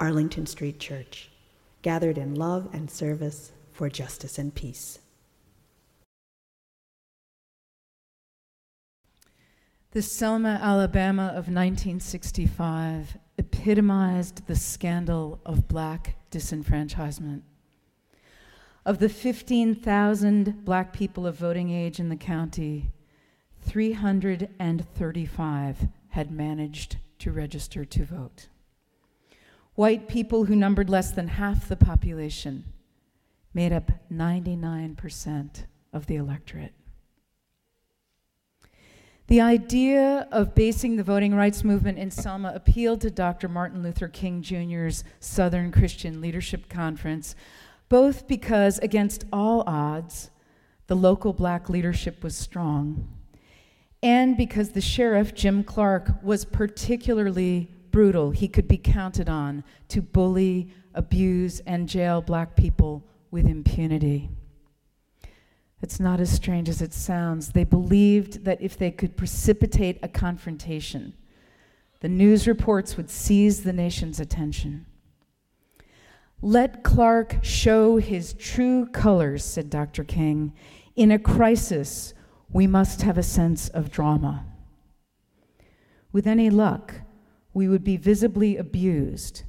Arlington Street Church, gathered in love and service for justice and peace. The Selma, Alabama of 1965 epitomized the scandal of black disenfranchisement. Of the 15,000 black people of voting age in the county, 335 had managed to register to vote white people who numbered less than half the population made up 99% of the electorate. The idea of basing the voting rights movement in Selma appealed to Dr. Martin Luther King Jr.'s Southern Christian Leadership Conference, both because, against all odds, the local black leadership was strong, and because the sheriff, Jim Clark, was particularly brutal, he could be counted on to bully, abuse, and jail black people with impunity. It's not as strange as it sounds. They believed that if they could precipitate a confrontation, the news reports would seize the nation's attention. Let Clark show his true colors, said Dr. King. In a crisis, we must have a sense of drama. With any luck, we would be visibly abused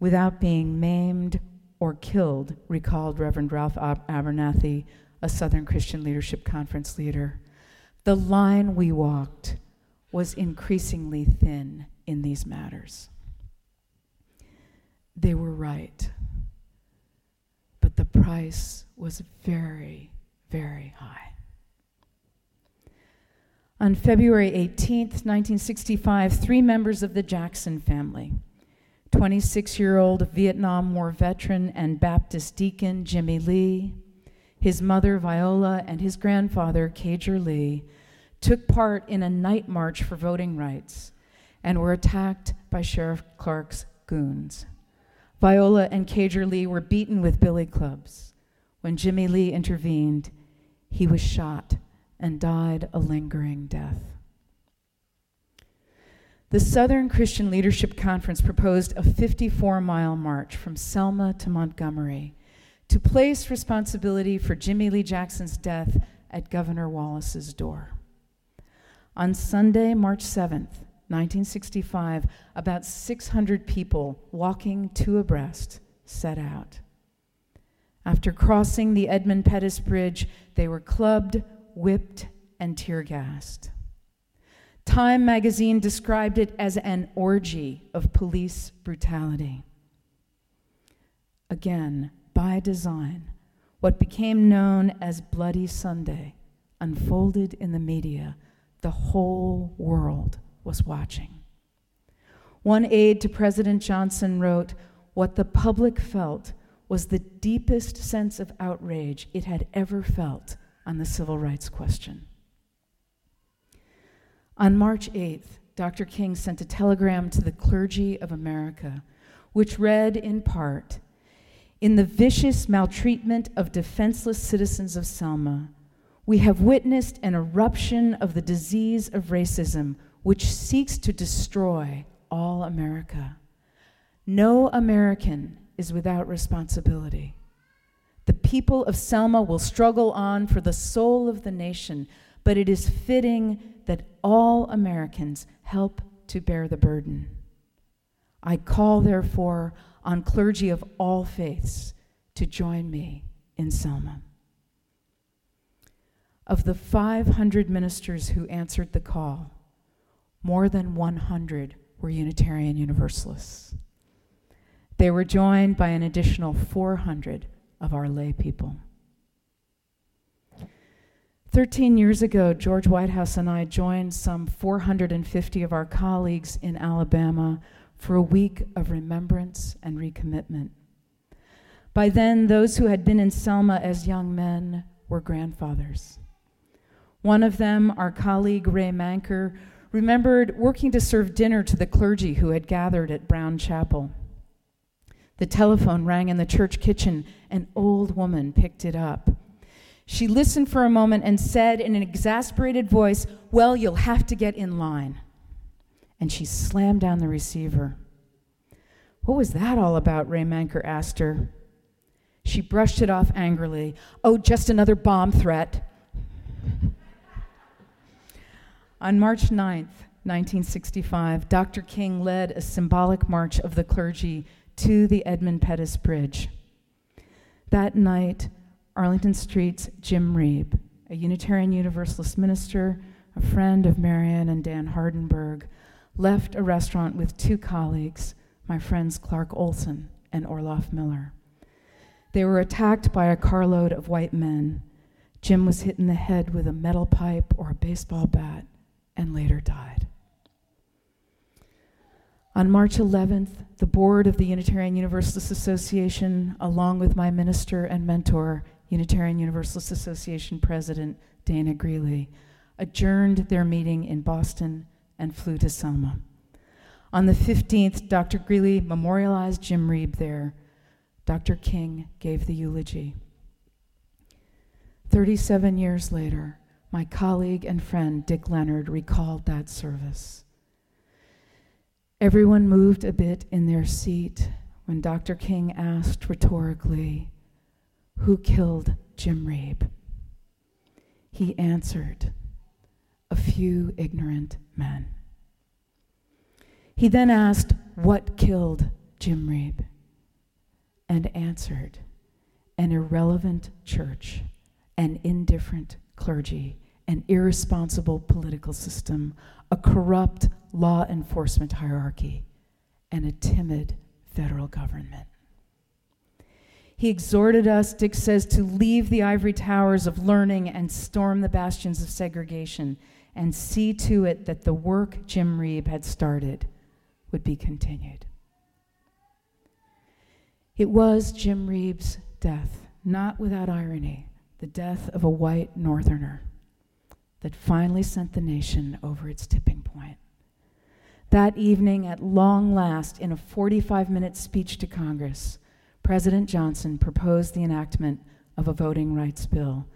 without being maimed or killed, recalled Reverend Ralph Abernathy, a Southern Christian Leadership Conference leader. The line we walked was increasingly thin in these matters. They were right, but the price was very, very high. On February 18, 1965, three members of the Jackson family 26 year old Vietnam War veteran and Baptist deacon Jimmie Lee, his mother Viola, and his grandfather Cager Lee took part in a night march for voting rights and were attacked by Sheriff Clark's goons. Viola and Cager Lee were beaten with billy clubs. When Jimmy Lee intervened, he was shot and died a lingering death. The Southern Christian Leadership Conference proposed a 54 mile march from Selma to Montgomery to place responsibility for Jimmie Lee Jackson's death at Governor Wallace's door. On Sunday, March 7th, 1965, about 600 people walking two abreast set out. After crossing the Edmund Pettus Bridge, they were clubbed, whipped, and tear gassed. Time magazine described it as an orgy of police brutality. Again, by design, what became known as Bloody Sunday unfolded in the media. The whole world was watching. One aide to President Johnson wrote, What the public felt was the deepest sense of outrage it had ever felt on the civil rights question. On March 8th, Dr. King sent a telegram to the clergy of America, which read in part In the vicious maltreatment of defenseless citizens of Selma, we have witnessed an eruption of the disease of racism which seeks to destroy all America. No American is without responsibility. The people of Selma will struggle on for the soul of the nation, but it is fitting that all Americans help to bear the burden. I call, therefore, on clergy of all faiths to join me in Selma. Of the 500 ministers who answered the call, more than 100 were Unitarian Universalists. They were joined by an additional 400 of our lay people. Thirteen years ago, George Whitehouse and I joined some 450 of our colleagues in Alabama for a week of remembrance and recommitment. By then, those who had been in Selma as young men were grandfathers. One of them, our colleague Ray Manker, remembered working to serve dinner to the clergy who had gathered at Brown Chapel. The telephone rang in the church kitchen. An old woman picked it up. She listened for a moment and said in an exasperated voice, Well, you'll have to get in line. And she slammed down the receiver. What was that all about? Ray Manker asked her. She brushed it off angrily. Oh, just another bomb threat. On March 9th, 1965, Dr. King led a symbolic march of the clergy to the Edmund Pettus Bridge. That night, Arlington Street's Jim Reeb, a Unitarian Universalist minister, a friend of Marian and Dan Hardenberg, left a restaurant with two colleagues, my friends Clark Olsen and Orloff Miller. They were attacked by a carload of white men. Jim was hit in the head with a metal pipe or a baseball bat and later died. On March 11th, the board of the Unitarian Universalist Association, along with my minister and mentor, Unitarian Universalist Association President Dana Greeley, adjourned their meeting in Boston and flew to Selma. On the 15th, Dr. Greeley memorialized Jim Reeb there. Dr. King gave the eulogy. 37 years later, my colleague and friend Dick Leonard recalled that service. Everyone moved a bit in their seat when Dr. King asked rhetorically, Who killed Jim Reeb? He answered, A few ignorant men. He then asked, What killed Jim Reeb? And answered, An irrelevant church, an indifferent clergy, an irresponsible political system, a corrupt law enforcement hierarchy, and a timid federal government. He exhorted us, Dick says, to leave the ivory towers of learning and storm the bastions of segregation and see to it that the work Jim Reeb had started would be continued. It was Jim Reeb's death, not without irony, the death of a white northerner that finally sent the nation over its tipping point. That evening, at long last, in a 45 minute speech to Congress, President Johnson proposed the enactment of a voting rights bill,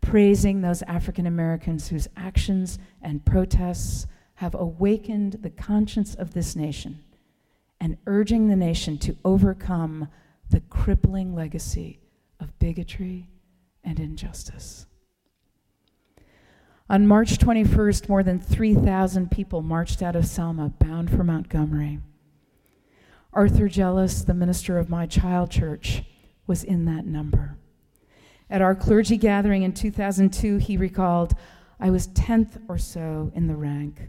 praising those African Americans whose actions and protests have awakened the conscience of this nation and urging the nation to overcome the crippling legacy of bigotry and injustice. On March 21st, more than 3,000 people marched out of Selma bound for Montgomery. Arthur Jealous, the minister of my child church, was in that number. At our clergy gathering in 2002, he recalled, I was 10th or so in the rank.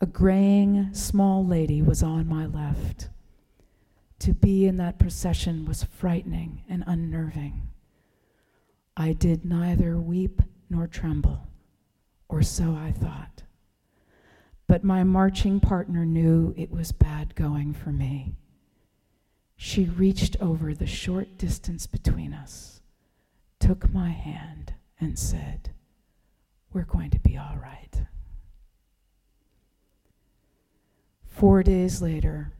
A graying, small lady was on my left. To be in that procession was frightening and unnerving. I did neither weep nor tremble or so I thought. But my marching partner knew it was bad going for me. She reached over the short distance between us, took my hand, and said, We're going to be all right. Four days later,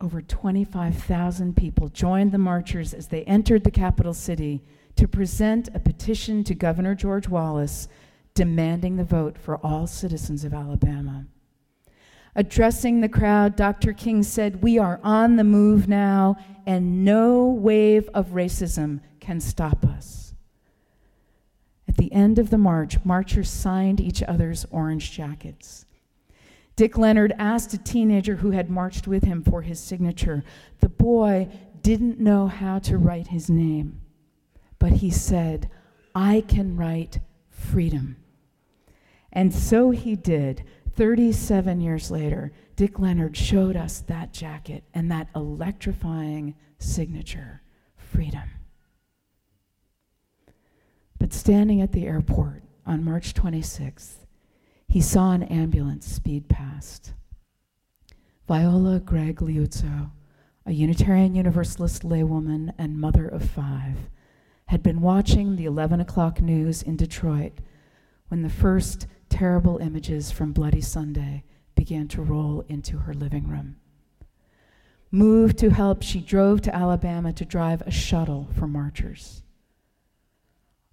over 25,000 people joined the marchers as they entered the capital city to present a petition to Governor George Wallace demanding the vote for all citizens of Alabama. Addressing the crowd, Dr. King said, We are on the move now, and no wave of racism can stop us. At the end of the march, marchers signed each other's orange jackets. Dick Leonard asked a teenager who had marched with him for his signature. The boy didn't know how to write his name, but he said, I can write freedom. And so he did. 37 years later, Dick Leonard showed us that jacket and that electrifying signature freedom. But standing at the airport on March 26th, he saw an ambulance speed past. Viola Gregg Liuzzo, a Unitarian Universalist laywoman and mother of five, had been watching the 11 o'clock news in Detroit when the first terrible images from Bloody Sunday began to roll into her living room. Moved to help, she drove to Alabama to drive a shuttle for marchers.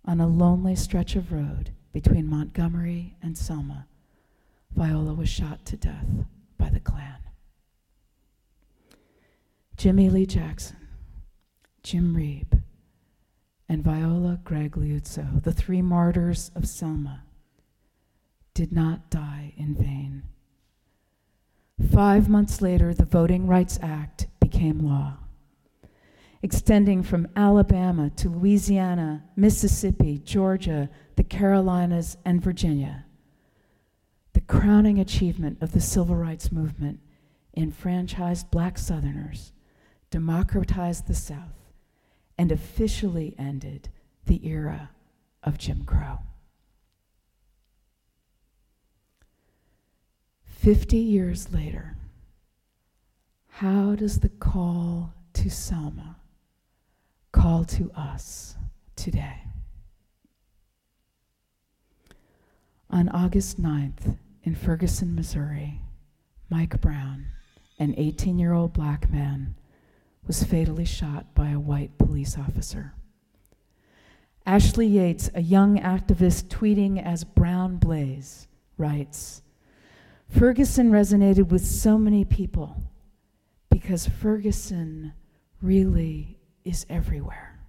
On a lonely stretch of road between Montgomery and Selma, Viola was shot to death by the Klan. Jimmie Lee Jackson, Jim Reeb, and Viola Gregg Liuzzo, the three martyrs of Selma, did not die in vain. Five months later, the Voting Rights Act became law, extending from Alabama to Louisiana, Mississippi, Georgia, the Carolinas, and Virginia. The crowning achievement of the civil rights movement enfranchised black Southerners democratized the South, and officially ended the era of Jim Crow. Fifty years later, how does the call to Selma call to us today? On August 9th in Ferguson, Missouri, Mike Brown, an 18 year old black man, was fatally shot by a white police officer. Ashley Yates, a young activist tweeting as Brown Blaze, writes Ferguson resonated with so many people because Ferguson really is everywhere.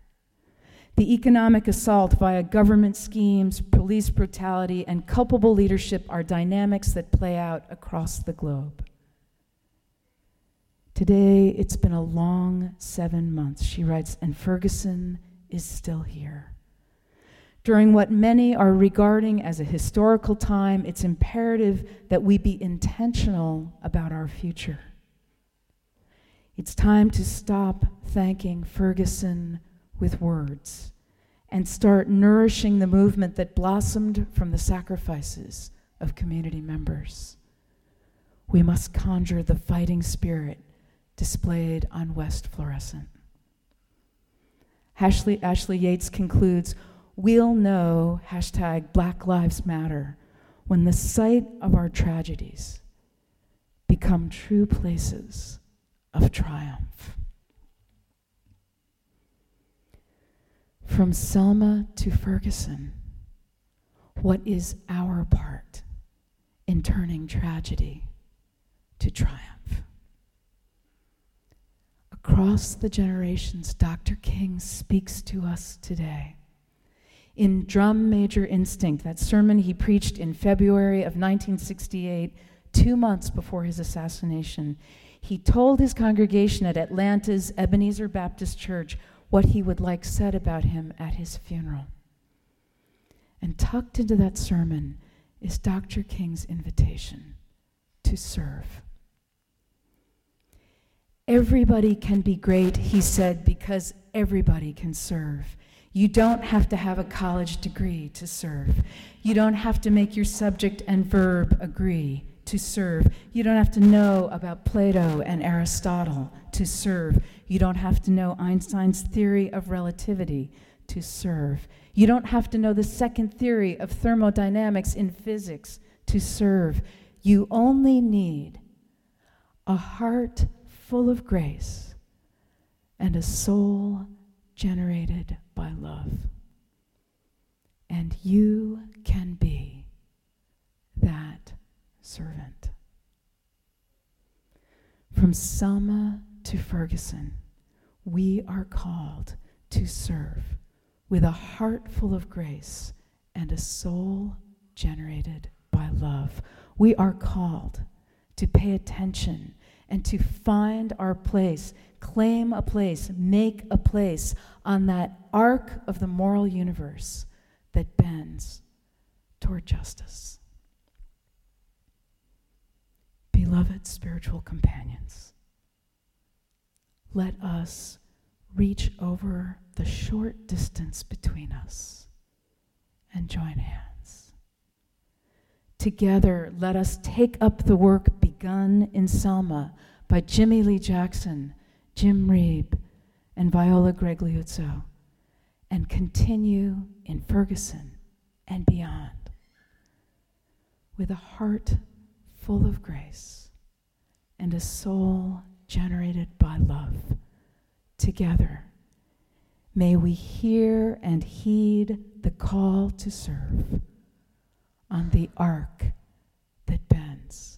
The economic assault via government schemes, police brutality, and culpable leadership are dynamics that play out across the globe. Today, it's been a long seven months, she writes, and Ferguson is still here. During what many are regarding as a historical time, it's imperative that we be intentional about our future. It's time to stop thanking Ferguson with words and start nourishing the movement that blossomed from the sacrifices of community members. We must conjure the fighting spirit displayed on West Florissant. Ashley, Ashley Yates concludes We'll know hashtag Black Lives Matter when the site of our tragedies become true places of triumph. From Selma to Ferguson, what is our part in turning tragedy to triumph? Across the generations, Dr. King speaks to us today. In Drum Major Instinct, that sermon he preached in February of 1968, two months before his assassination, he told his congregation at Atlanta's Ebenezer Baptist Church what he would like said about him at his funeral. And tucked into that sermon is Dr. King's invitation to serve. Everybody can be great, he said, because everybody can serve. You don't have to have a college degree to serve. You don't have to make your subject and verb agree to serve. You don't have to know about Plato and Aristotle to serve. You don't have to know Einstein's theory of relativity to serve. You don't have to know the second theory of thermodynamics in physics to serve. You only need a heart full of grace and a soul generated by love. And you can be that servant. From Selma to Ferguson, we are called to serve with a heart full of grace and a soul generated by love. We are called to pay attention and to find our place, claim a place, make a place on that arc of the moral universe that bends toward justice. Beloved spiritual companions, let us reach over the short distance between us and join hands. Together, let us take up the work begun in Selma by Jimmie Lee Jackson, Jim Reeb, and Viola Gregg Liuzzo, and continue in Ferguson and beyond. With a heart full of grace and a soul generated by love, together, may we hear and heed the call to serve on the arc that bends